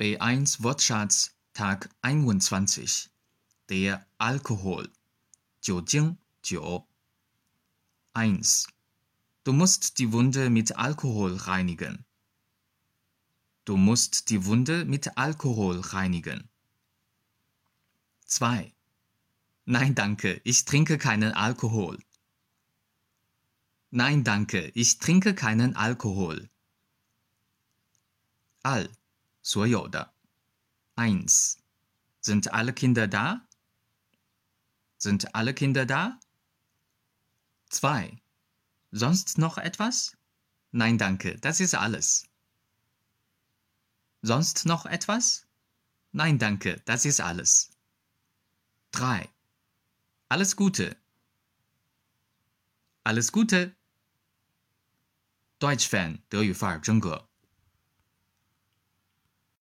B1 Wortschatz Tag 21 Der Alkohol Jiujing Jiu 1. Du musst die Wunde mit Alkohol reinigen. Du musst die Wunde mit Alkohol reinigen. 2. Nein, danke, ich trinke keinen Alkohol. Nein, danke, ich trinke keinen Alkohol. All. 所有的。1. Sind alle Kinder da? Sind alle Kinder da? 2. Sonst noch etwas? Nein, danke, das ist alles. Sonst noch etwas? Nein, danke, das ist alles. 3. Alles Gute. Alles Gute. Deutsch Fan 德语范儿真格。